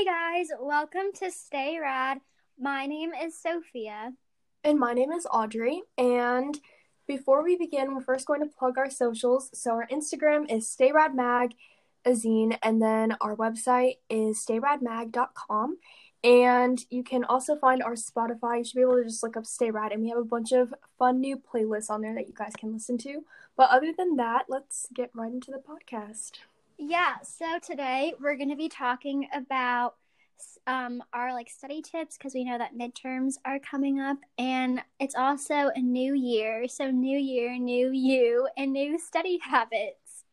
Hey guys, welcome to Stay Rad. My name is Sophia. And my name is Audrey. And before we begin, we're first going to plug our socials. So our Instagram is StayRadMag, a zine, and then our website is stayradmag.com. And you can also find our Spotify. You should be able to just look up Stay Rad, and we have a bunch of fun new playlists on there that you guys can listen to. But other than that, let's get right into the podcast. Yeah, so today we're going to be talking about um, our like study tips because we know that midterms are coming up, and it's also a new year. So new year, new you, and new study habits.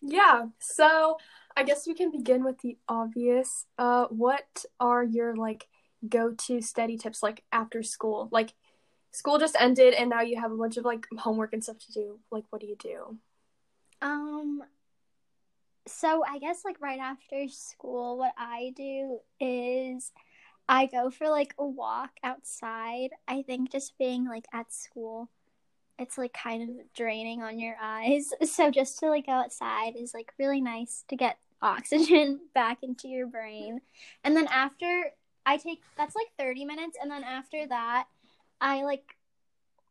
Yeah. So I guess we can begin with the obvious. Uh, what are your like go-to study tips like after school? Like school just ended and now you have a bunch of like homework and stuff to do. Like what do you do? Um so I guess like right after school what I do is I go for like a walk outside. I think just being like at school it's like kind of draining on your eyes. So just to like go outside is like really nice to get oxygen back into your brain. And then after I take that's like 30 minutes and then after that I like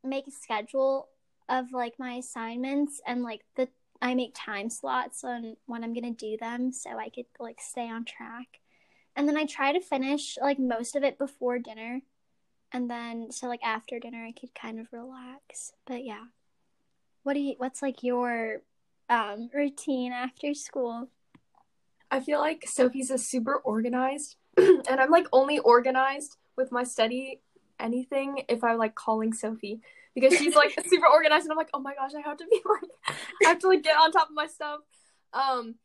make a schedule of like my assignments and like the I make time slots on when I'm to do them so I could like stay on track. And then I try to finish like most of it before dinner. And then so like after dinner I could kind of relax. But yeah. What do you what's like your um routine after school? I feel like Sophie's is super organized, and I'm like only organized with my study anything if I'm like calling Sophie because she's like super organized, and I'm like, oh my gosh, I have to be like, I have to like get on top of my stuff. Um,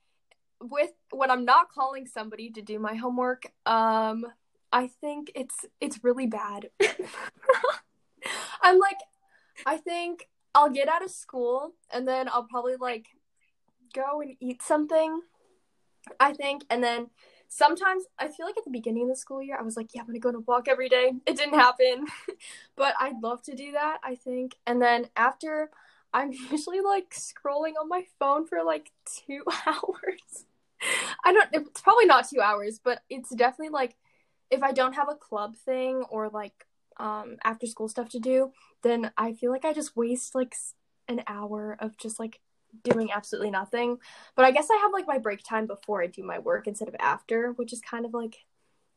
with when I'm not calling somebody to do my homework, um, I think it's it's really bad. I'm like, I think I'll get out of school and then I'll probably like go and eat something I think. And then sometimes I feel like at the beginning of the school year, I was like, yeah, I'm to go on a walk every day. It didn't happen. but I'd love to do that, I think. And then after, I'm usually like scrolling on my phone for like two hours. I don't, it's probably not two hours, but it's definitely like if I don't have a club thing or like um after school stuff to do, then I feel like I just waste like an hour of just like doing absolutely nothing. But I guess I have like my break time before I do my work instead of after, which is kind of like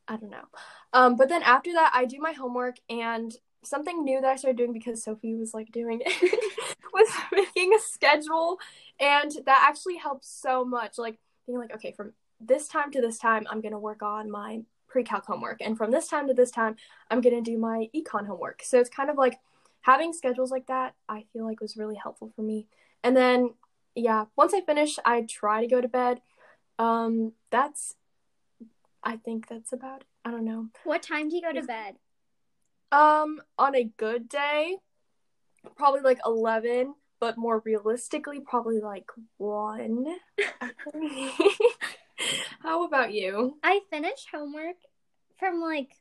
I don't know. Um, but then after that, I do my homework and something new that I started doing because Sophie was like doing it was making a schedule, and that actually helps so much. Like being like, okay, from this time to this time, I'm gonna work on my pre-calc homework, and from this time to this time, I'm gonna do my econ homework. So it's kind of like having schedules like that. I feel like was really helpful for me. And then yeah, once I finish, I try to go to bed. Um, that's, I think that's about it. I don't know. What time do you go to bed? Um, on a good day, probably like 11, but more realistically, probably like 1. How about you? I finish homework from like,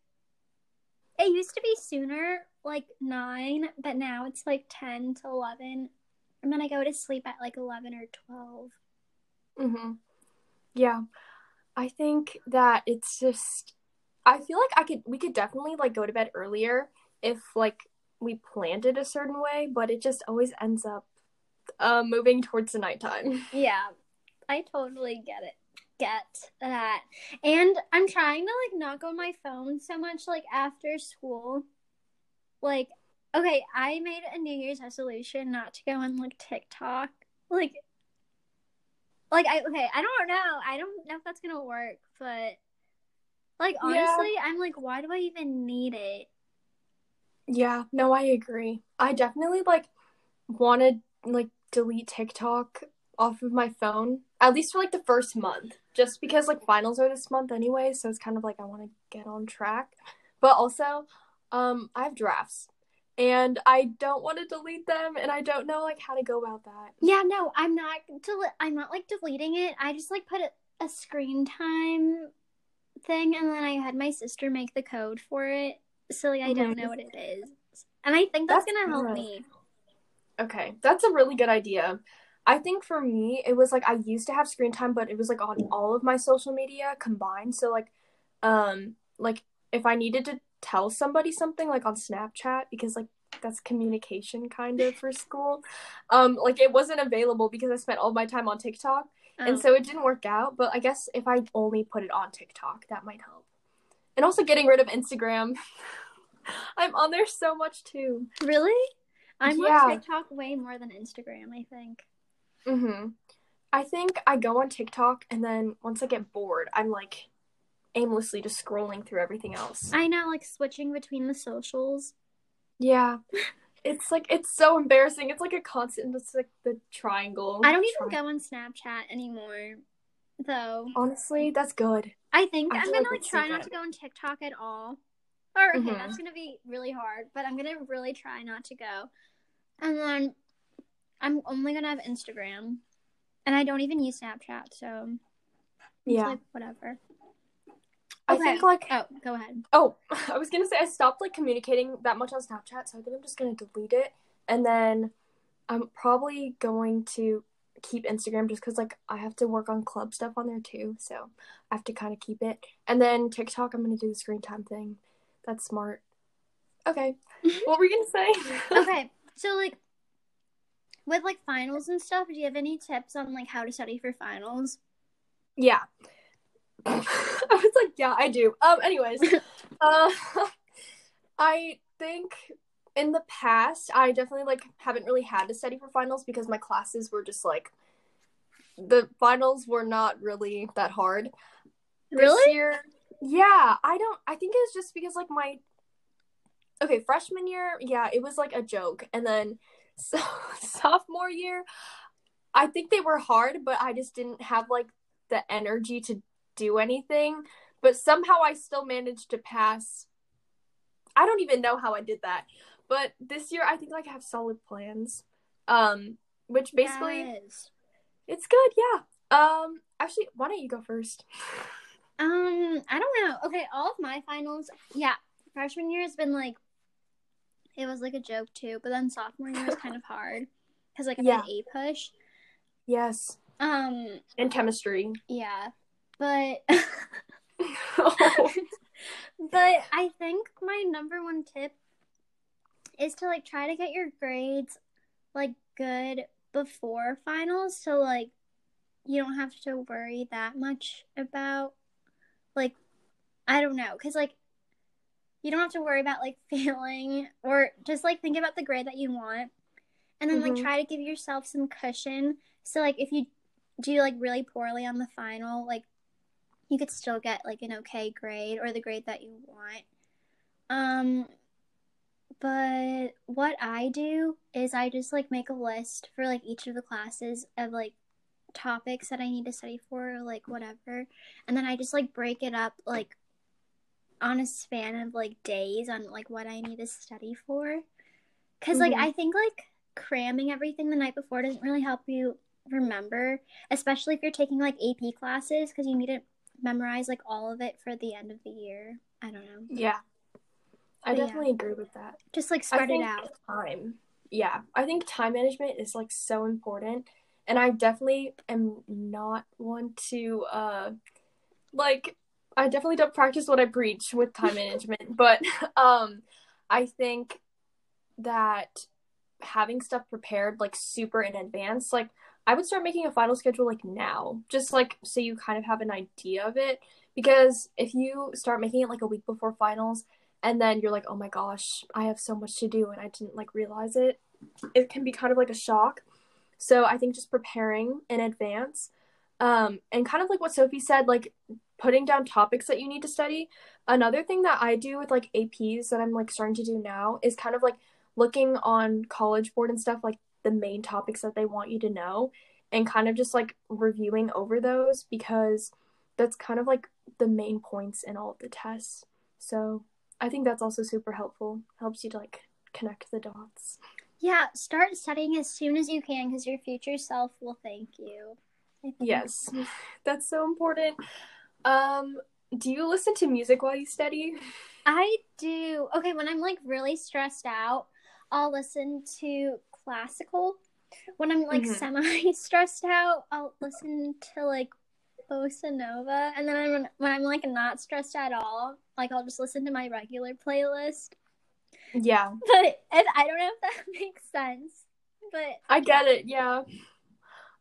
it used to be sooner, like 9, but now it's like 10 to 11 and then I go to sleep at like 11 or 12. Mhm. Yeah. I think that it's just I feel like I could we could definitely like go to bed earlier if like we planned it a certain way, but it just always ends up uh, moving towards the nighttime. Yeah. I totally get it. Get that. And I'm trying to like not go on my phone so much like after school. Like Okay, I made a New Year's resolution not to go on like TikTok. Like like I okay, I don't know. I don't know if that's gonna work, but like honestly, yeah. I'm like, why do I even need it? Yeah, no, I agree. I definitely like wanted like delete TikTok off of my phone at least for like the first month, just because like finals are this month anyway. So it's kind of like I want to get on track, but also um I have drafts and I don't want to delete them and I don't know like how to go about that. Yeah, no, I'm not del- I'm not like deleting it. I just like put a, a screen time thing and then I had my sister make the code for it. So like I mm-hmm. don't know what it is. And I think that's, that's going to help me. Okay, that's a really good idea. I think for me it was like I used to have screen time but it was like on all of my social media combined. So like um like if I needed to tell somebody something like on Snapchat because like that's communication kind of for school. Um like it wasn't available because I spent all my time on TikTok. Oh. And so it didn't work out, but I guess if I only put it on TikTok, that might help. And also getting rid of Instagram. I'm on there so much too. really, I'm Yeah. on TikTok way more than Instagram. I think. Mm-hmm. I think I go on TikTok and then once I get bored, I'm like aimlessly just scrolling through everything else. I know, like switching between the socials. Yeah. It's like it's so embarrassing. It's like a constant it's like the triangle. I don't even Tri- go on Snapchat anymore, though. Honestly, that's good. I think I am gonna like like try not good. to go on TikTok at all. Or okay, Mhm. that's gonna be really hard, but I'm gonna really try not to go. And then I'm only gonna have Instagram, and I don't even use Snapchat, so it's Yeah. like whatever. I think like Oh, go ahead. oh, I was gonna say I stopped like communicating that much on Snapchat, so I think I'm just gonna delete it. And then I'm probably going to keep Instagram just because like I have to work on club stuff on there too, so I have to kind of keep it. And then TikTok, I'm gonna do the screen time thing. That's smart. Okay, what were you gonna say? okay, so like with like finals and stuff, do you have any tips on like how to study for finals? Yeah. I was like, yeah, I do. Um, anyways, uh, I think in the past, I definitely like haven't really had to study for finals because my classes were just like the finals were not really that hard. This Really? year, yeah, I don't. I think it was just because like my okay freshman year, yeah, it was like a joke, and then so sophomore year, I think they were hard, but I just didn't have like the energy to do anything. But somehow I still managed to pass. I don't even know how I did that, but this year I think like I have solid plans. Um, which basically Yes. it's good, yeah. Um, actually, why don't you go first? Um, I don't know. Okay, all of my finals, yeah, freshman year has been like, it was like a joke too, but then sophomore year was kind of hard because like I Yeah. had APUSH. Yes, Um, and chemistry. yeah, but oh, but I think my number one tip is to like try to get your grades like good before finals, so like you don't have to worry that much about like I don't know, because like you don't have to worry about like failing or just like think about the grade that you want, and then like Mhm. try to give yourself some cushion. So like if you do like really poorly on the final, like you could still get like an okay grade or the grade that you want. Um but what I do is I just like make a list for like each of the classes of like topics that I need to study for, or, like whatever. And then I just like break it up like on a span of like days on like what I need to study for. because like Mhm. I think like cramming everything the night before doesn't really help you remember, especially if you're taking like AP classes because you need to memorize like all of it for the end of the year. I don't know. yeah. I But yeah. definitely agree with that. Just like I spread it out. Time. Yeah, I think time management is like so important, and I definitely am not one to uh, like I definitely don't practice what I preach with time management, but um, I think that having stuff prepared like super in advance, like I would start making a final schedule like now, just like so you kind of have an idea of it. Because if you start making it like a week before finals, and then you're like, oh my gosh, I have so much to do and I didn't like realize it, it can be kind of like a shock. So I think just preparing in advance, um, and kind of like what Sophie said, like putting down topics that you need to study. Another thing that I do with like APs that I'm like starting to do now is kind of like looking on College Board and stuff, like the main topics that they want you to know, and kind of just like reviewing over those because that's kind of like the main points in all of the tests. So I think that's also super helpful. Helps you to like connect the dots. Yeah, start studying as soon as you can because your future self will thank you. Yes, that's so important. Um, do you listen to music while you study? I do. Okay, when I'm like really stressed out, I'll listen to classical. When I'm like Mhm. semi stressed out, I'll listen to like bossa nova, and then I'm, when I'm like not stressed at all, like I'll just listen to my regular playlist. Yeah. But if, I don't know if that makes sense. But I get it. Yeah.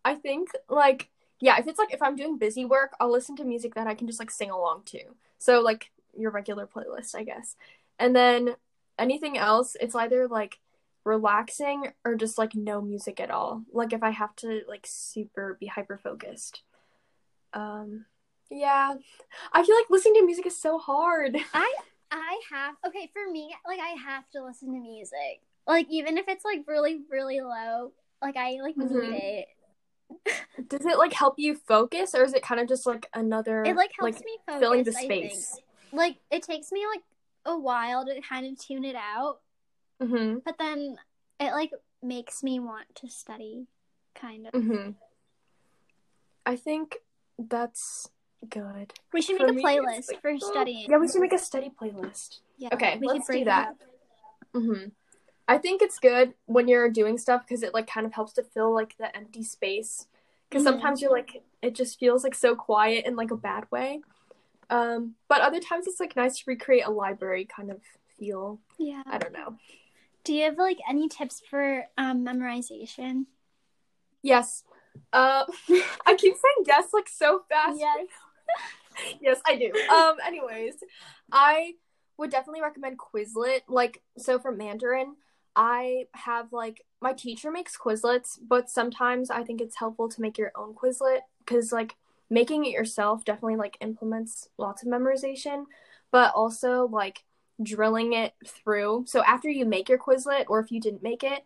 I think like yeah, if it's like if I'm doing busy work, I'll listen to music that I can just like sing along to. So like your regular playlist, I guess. And then anything else, it's either like relaxing or just like no music at all. Like if I have to like super be hyper focused. Um yeah. I feel like listening to music is so hard. I I have okay for me like I have to listen to music like even if it's like really really low like I like need Mhm. it. Does it like help you focus or is it kind of just like another It like helps like me focus. filling the space? Like it takes me like a while to kind of tune it out, Mhm. but then it like makes me want to study, kind of. Mhm. I think that's good. We should For make a me, playlist like, for oh, studying. Yeah, we should make a study playlist. Yeah, Okay, we let's do that. up. hmm I think it's good when you're doing stuff because it like kind of helps to fill like the empty space. Because Mhm. sometimes you're like it just feels like so quiet in like a bad way. Um, but other times it's like nice to recreate a library kind of feel. Yeah. I don't know. Do you have like any tips for um memorization? Yes. Uh, I keep saying yes like so fast. Yes. yes, I do. Um, anyways, I would definitely recommend Quizlet. Like, so for Mandarin, I have like my teacher makes Quizlets, but sometimes I think it's helpful to make your own Quizlet because like making it yourself definitely like implements lots of memorization, but also like drilling it through. So after you make your Quizlet, or if you didn't make it,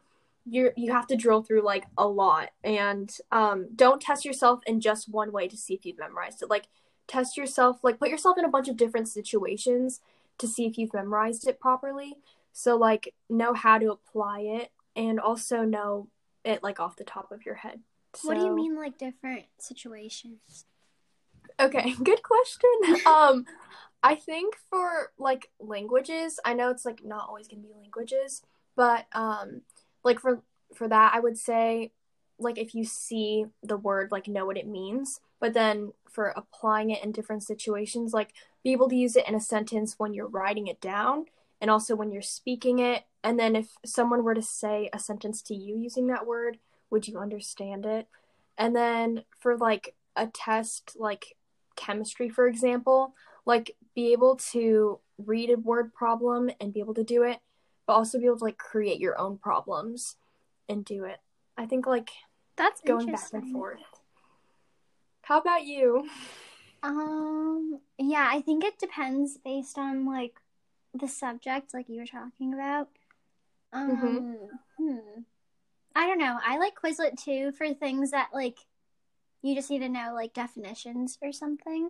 you you have to drill through like a lot and um don't test yourself in just one way to see if you've memorized it like test yourself like put yourself in a bunch of different situations to see if you've memorized it properly so like know how to apply it and also know it like off the top of your head What do you mean like different situations? Okay, good question. um I think for like languages, I know it's like not always going to be languages, but um like for for that I would say like if you see the word like know what it means, but then for applying it in different situations like be able to use it in a sentence when you're writing it down and also when you're speaking it and then if someone were to say a sentence to you using that word, would you understand it? And then for like a test like chemistry for example like be able to read a word problem and be able to do it but also be able to like create your own problems and do it i think like That's going back and forth how about you Um, yeah, I think it depends based on like the subject, like you were talking about. Um, Mhm. hmm. I don't know. I like Quizlet too for things that like you just need to know like definitions or something.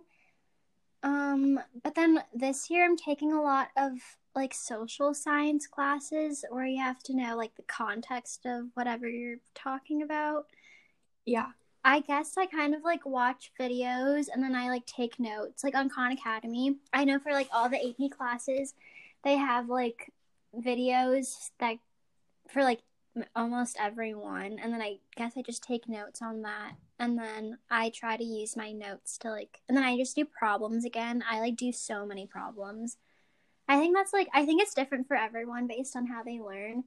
Um, but then this year I'm taking a lot of like social science classes where you have to know like the context of whatever you're talking about. yeah I guess I kind of like watch videos and then I like take notes. Like on Khan Academy, I know for like all the AP classes, they have like videos that for like almost everyone. And then I guess I just take notes on that. And then I try to use my notes to like, and then I just do problems again. I like do so many problems. I think that's like, I think it's different for everyone based on how they learn.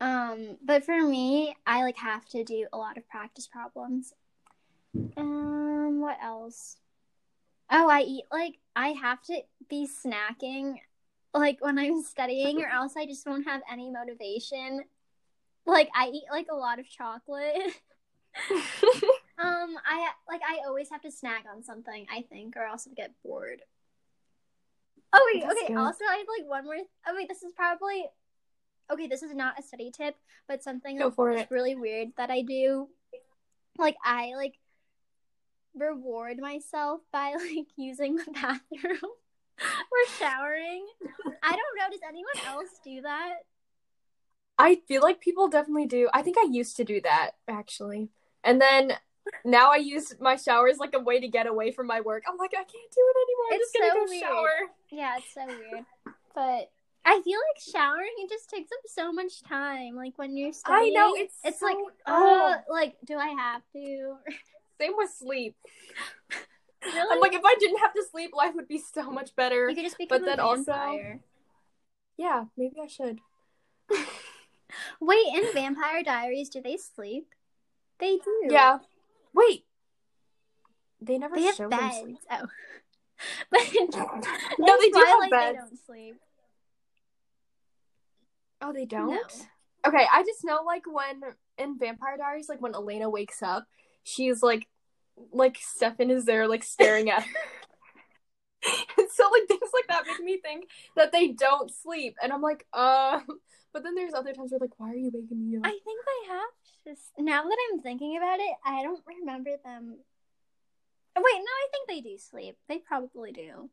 Um, but for me, I like have to do a lot of practice problems. Um, what else? Oh, I eat like I have to be snacking like when I'm studying or else I just won't have any motivation. Like I eat like a lot of chocolate. um, I like I always have to snack on something, I think, or else I get bored. Oh wait, That's okay. good. Also, I have like one more. Oh wait, this is probably okay. This is not a study tip, but something Go for that's it. really weird that I do. Like I like reward myself by like using the bathroom or showering. I don't know. Does anyone else do that? I feel like people definitely do i think i used to do that actually and then now i use my shower as like a way to get away from my work i'm like i can't do it anymore i'm It's just gonna so go weird. shower Yeah, it's so weird. But I feel like showering it just takes up so much time. Like when you're I know it's it's so- like oh. like do I have to? Same with sleep. Really? I'm like, if I didn't have to sleep, life would be so much better. you could just become but then also-. Yeah, maybe I should. Wait, in Vampire Diaries, do they sleep? They do. Yeah. Wait. They never They have show beds. them sleep. Oh. But No, they do have beds. They don't sleep. Oh, they don't? No. Okay, I just know like when in Vampire Diaries, like when Elena wakes up, she's like like Stefan is there like staring at her. so like things like that make me think that they don't sleep. And I'm like, uh but then there's other times where like, why are you waking me up? I think they have. Just now that I'm thinking about it, I don't remember them. Wait, no, I think they do sleep. They probably do.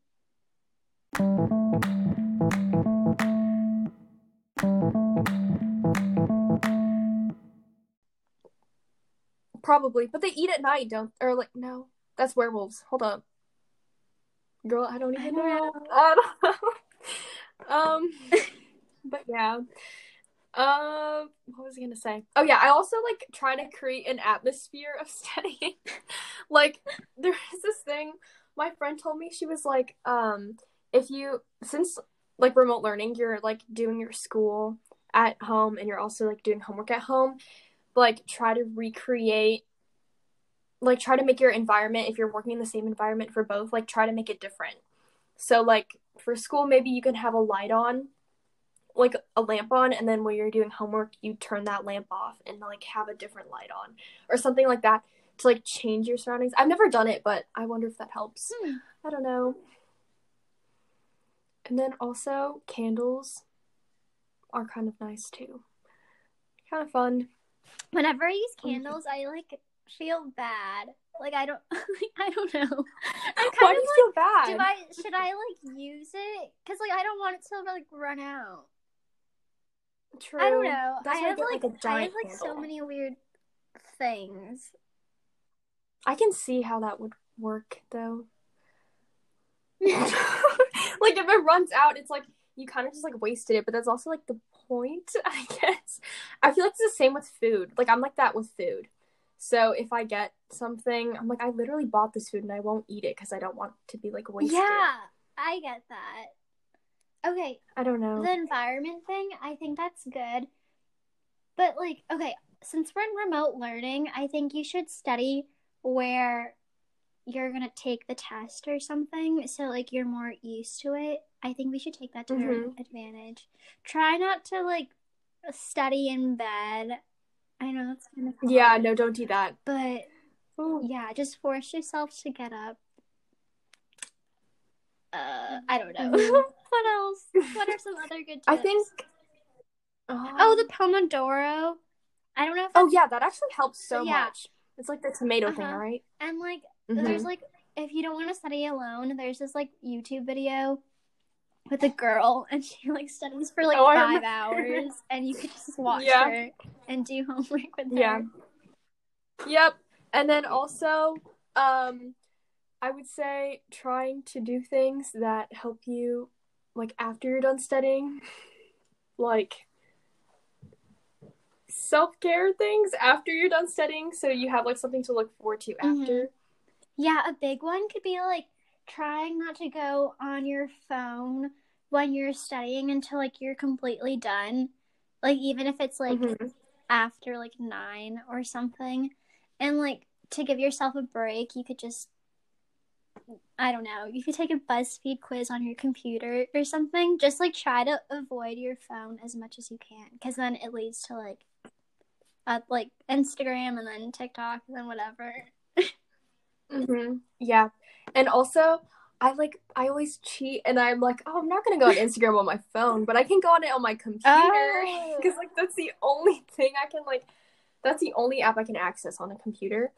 Probably. But they eat at night, don't or like no. That's werewolves. Hold up. Girl, I don't even don't know. know. I don't know. um but yeah. Uh, what was I gonna say? Oh yeah, I also like try to create an atmosphere of studying. like there is this thing my friend told me. She was like, um, if you since like remote learning, you're like doing your school at home and you're also like doing homework at home. Like try to recreate like try to make your environment if you're working in the same environment for both like try to make it different. So like for school maybe you can have a light on like a lamp on and then when you're doing homework you turn that lamp off and like have a different light on or something like that to like change your surroundings. I've never done it but i wonder if that helps. Hmm. i don't know. And then also candles are kind of nice too. Kind of fun. Whenever I use candles, I like feel bad. Like I don't, I don't know. I'm why do you feel bad do I should I like use it? Cause like I don't want it to like run out. True. I don't know. That's I I have like, like, I have like so many weird things. I can see how that would work though. like if it runs out, it's like you kind of just like wasted it, but that's also like the point, I guess. I feel like it's the same with food. Like I'm like that with food. So if I get something, I'm like I literally bought this food and I won't eat it because I don't want to be like wasted. Yeah, I get that. Okay, I don't know. the environment thing, I think that's good. But like, okay, since we're in remote learning, I think you should study where you're gonna take the test or something, so like you're more used to it. I think we should take that to our Mhm. advantage. Try not to like study in bed. I know that's kind of hard, yeah, no, don't do that. but Ooh. yeah, just force yourself to get up. Uh, I don't know. Mhm. what else? What are some other good tips? I think. Oh, the Pomodoro. I don't know if Oh yeah, that actually helps so Yeah. much. It's like the tomato thing, Uh-huh. right? and like Mhm. there's like if you don't want to study alone, there's this like YouTube video with a girl and she like studies for like Oh, five hours and you could just watch Yeah. her and do homework with her. Yeah. Yep. And then also, um, I would say trying to do things that help you, like after you're done studying, like self care things after you're done studying, so you have like something to look forward to after. Yeah, a big one could be like trying not to go on your phone when you're studying until like you're completely done. Like even if it's like Mhm. after like nine or something. And like to give yourself a break, you could just I don't know, you could take a BuzzFeed quiz on your computer or something. Just like try to avoid your phone as much as you can because then it leads to like uh, like Instagram and then TikTok and then whatever. Mhm. Yeah. And also, I like I always cheat and I'm like, oh, I'm not gonna go on Instagram on my phone, but I can go on it on my computer Oh. because like that's the only thing I can like. That's the only app I can access on a computer.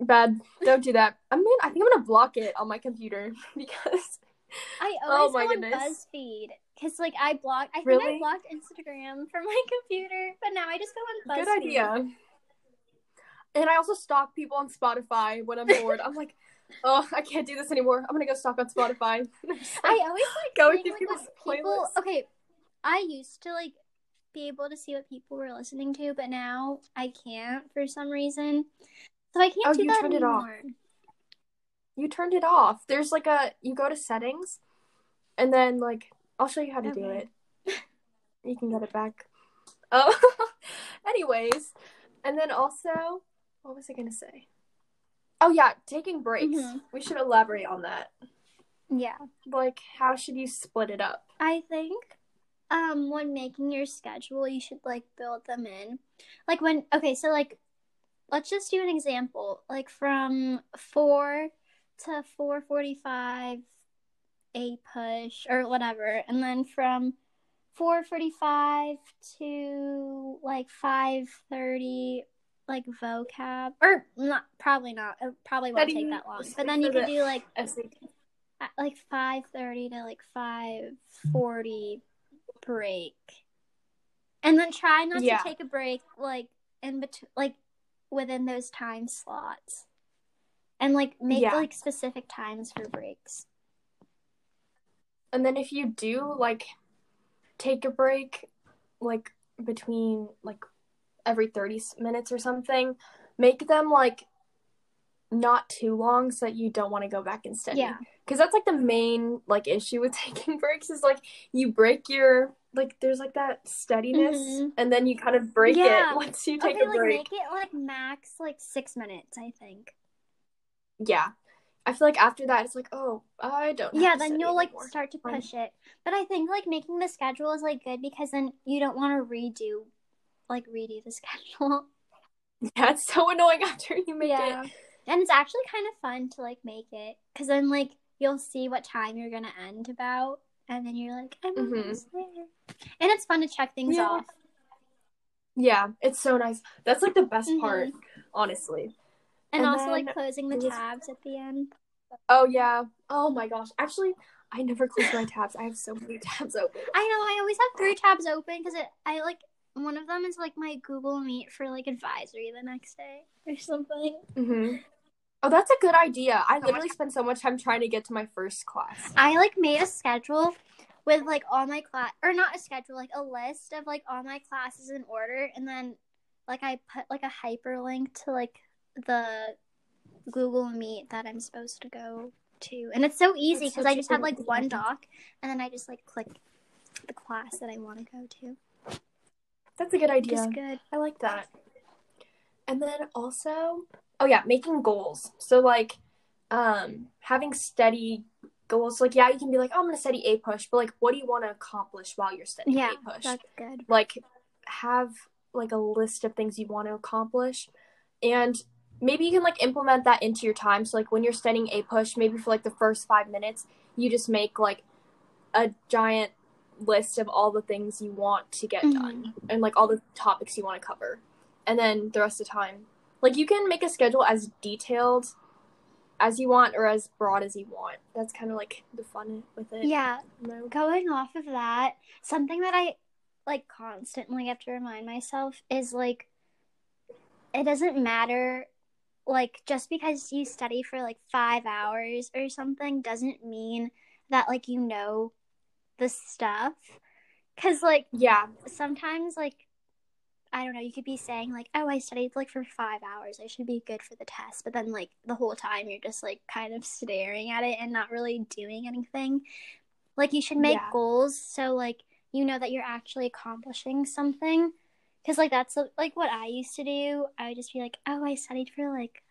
Bad. Don't do that. I mean, I think I'm gonna block it on my computer because. I Oh always my go on goodness. BuzzFeed because like I blocked. I think Really? I blocked Instagram from my computer, but now I just go on BuzzFeed. Good idea. And I also stalk people on Spotify when I'm bored. I'm like, oh, I can't do this anymore. I'm gonna go stalk on Spotify. I always like Go seeing, through like, people's people. playlists. Okay, I used to like be able to see what people were listening to, but now I can't for some reason. So I can't Oh, do you that turned it off. anymore. You turned it off. There's like a you go to settings and then like I'll show you how to do it. You can get it back. Oh anyways. And then also what was I gonna say? Oh yeah, taking breaks. Mhm. We should elaborate on that. Yeah. Like how should you split it up? I think um when making your schedule you should like build them in. Like when okay, so like let's just do an example. Like from 4 to 4:45 a push or whatever and then from 4:45 to like 5:30 like vocab or not probably not it probably won't take that long but then you could do like like 5:30 to like 5:40 break. And then try not Yeah. to take a break like in between like within those time slots. And like make Yeah. like specific times for breaks. And then if you do like take a break like between like every 30 minutes or something, make them like not too long so that you don't want to go back and study. Yeah. Cuz that's like the main like issue with taking breaks is like you break your like there's like that steadiness Mhm. and then you kind of break Yeah. it once you take okay, a like break. make it like max like 6 minutes, I think. Yeah. I feel like after that it's like, "Oh, I don't Yeah, then you'll like start to Fine. push it. But I think like making the schedule is like good because then you don't want to redo like redo the schedule. Yeah, it's so annoying after you make yeah. it. And it's actually kind of fun to like make it because then like you'll see what time you're gonna end about, and then you're like, I'm Mhm. almost there. And it's fun to check things Yeah. off. Yeah, it's so nice. That's like the best Mhm. part, honestly. And, And also like closing the was- tabs at the end. Oh yeah. Oh my gosh. Actually, I never close my tabs. I have so many tabs open. I know I always have three tabs open because it I like one of them is like my Google Meet for like advisory the next day or something. hmm Oh, that's a good idea. I literally spend so much time trying to get to my first class. I like made a schedule with like all my class or not a schedule, like a list of like all my classes in order and then like I put like a hyperlink to like the Google Meet that I'm supposed to go to. And it's so easy because such I a just have like one doc and then I just like click the class that I want to go to. That's a good idea. Good. I like that. And then also, oh yeah, making goals. So like, um, having steady goals. Like, yeah, you can be like, oh, I'm gonna study APUSH, but like, what do you want to accomplish while you're studying Yeah, APUSH? that's good. like have like a list of things you want to accomplish and maybe you can like implement that into your time so like when you're studying APUSH maybe for like the first five minutes you just make like a giant list of all the things you want to get Mhm. done and like all the topics you want to cover and then the rest of the time like you can make a schedule as detailed as you want or as broad as you want that's kind of like the fun with it Yeah, you know? going off of that, something that I like constantly have to remind myself is like it doesn't matter like just because you study for like 5 hours or something doesn't mean that like you know the stuff cuz like yeah sometimes like I don't know, you could be saying like, "Oh, I studied like for 5 hours. I should be good for the test." But then like the whole time you're just like kind of staring at it and not really doing anything. Like you should make Yeah. goals so like you know that you're actually accomplishing something. Cuz like that's like what I used to do. I would just be like, "Oh, I studied for like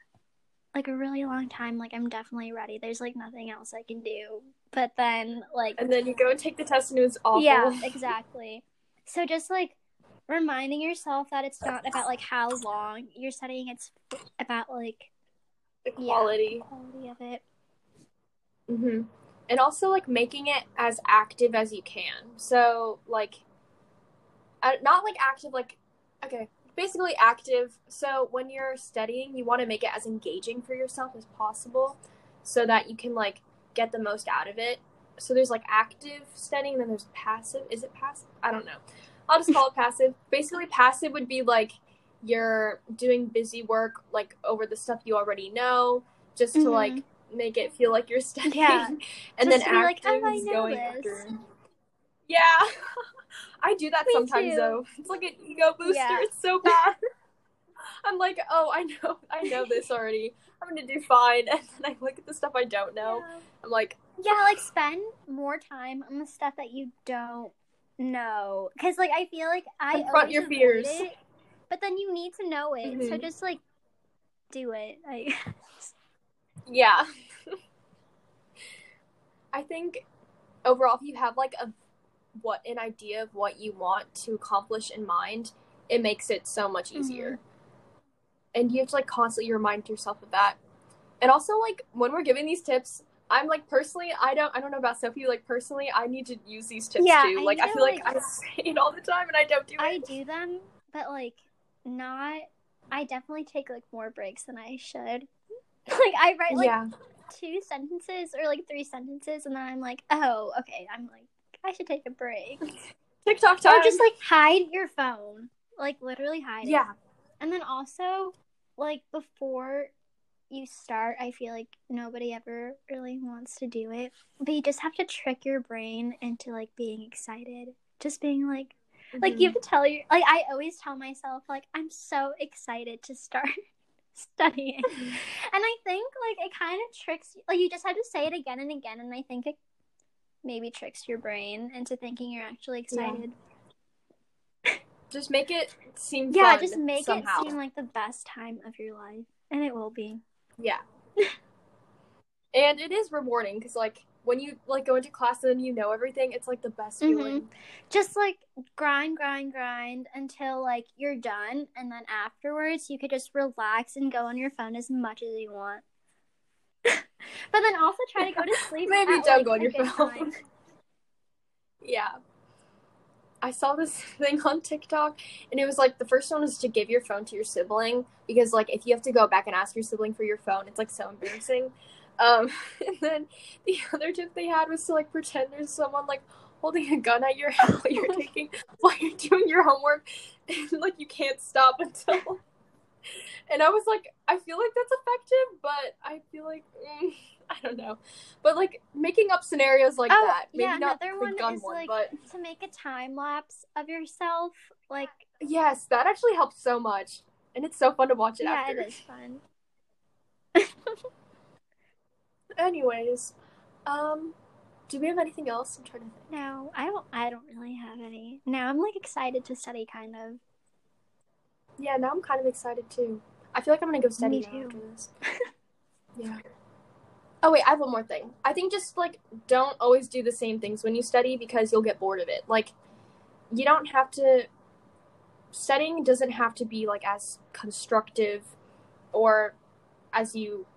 like a really long time. Like I'm definitely ready. There's like nothing else I can do." But then like and then you go and take the test and it's was awful yeah, exactly. So just like reminding yourself that it's not about like how long you're studying, it's about like the Yeah. quality the quality of it. hmm and also like making it as active as you can so like uh, not like active like okay basically active. So when you're studying you want to make it as engaging for yourself as possible so that you can like get the most out of it. So there's like active studying then there's passive. Is it passive? I don't know. I'll just call it passive. Basically passive would be like you're doing busy work like over the stuff you already know just to Mhm. like make it feel like you're studying. Yeah. and Just then to be like, active "Oh, I is going this." after. Yeah i do that Me sometimes too. though it's like an ego booster Yeah. it's so bad I'm like, oh, I know, I know this already. I'm gonna do fine, and then I look at the stuff I don't know. Yeah. I'm like, Yeah, like spend more time on the stuff that you don't know. Because, like, I feel like I Confront your fears. it, but then you need to know it. So Mhm. just like do it. Like, yeah. I think overall, if you have like a what an idea of what you want to accomplish in mind, it makes it so much mm-hmm. easier. And you have to like constantly remind yourself of that. And also, like when we're giving these tips, I'm like personally, I don't, I don't know about Sophie. Like personally, I need to use these tips Yeah, too. I like I feel like, like- I say it all the time, and I don't do it. I do them, but like not. I definitely take like more breaks than I should. like I write like yeah, two sentences or like three sentences, and then I'm like, oh, okay. I'm like, I should take a break, TikTok time. or just like hide your phone, like literally hide it. yeah, And then also, like before you start, I feel like nobody ever really wants to do it, but you just have to trick your brain into like being excited. Just being like, like you mm-hmm. have to tell your like I always tell myself like I'm so excited to start studying. Mm-hmm. And I think like it kind of tricks you. like you just have to say it again and again and I think it maybe tricks your brain into thinking you're actually Yeah. excited. just make it seem Yeah, just make somehow. it seem like the best time of your life. And it will be. Yeah. and it is rewarding because like when you like go into class and you know everything, it's like the best Mhm. feeling. Just like grind, grind, grind until like you're done and then afterwards you could just relax and go on your phone as much as you want. But then also try to go to sleep. Maybe at, don't like, go on your phone. time. Yeah. I saw this thing on TikTok and it was like the first one was to give your phone to your sibling because like if you have to go back and ask your sibling for your phone, it's like so embarrassing. Um and then the other tip they had was to like pretend there's someone like holding a gun at your head while you're taking while you're doing your homework and like you can't stop until and I was like, I feel like that's effective, but I feel like mm, I don't know. But like making up scenarios like Oh, that, maybe yeah, not another the one gun is, one, like- but To make a time lapse of yourself, like yes, that actually helps so much, and it's so fun to watch it yeah, after. it is fun. Anyways, um, do we have anything else? I'm trying to think. No, I don't. I don't really have any. Now I'm like excited to study, kind of. Yeah, now I'm kind of excited too. I feel like I'm gonna go study after this. yeah. Oh wait, I have one more thing. I think just like don't always do the same things when you study because you'll get bored of it. Like you don't have to studying doesn't have to be like as constructive or as you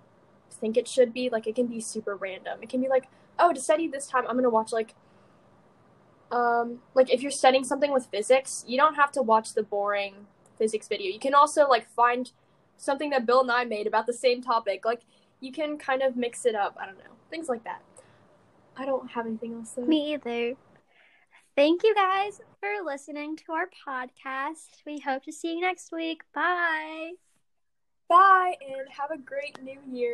think it should be. Like it can be super random. It can be like, oh, to study this time I'm gonna watch like um like if you're studying something with physics, you don't have to watch the boring physics video. You can also like find something that Bill Nye made about the same topic. Like you can kind of mix it up. I don't know. Things like that. I don't have anything else though. Me either. Thank you guys for listening to our podcast. We hope to see you next week. Bye. Bye and have a great new year.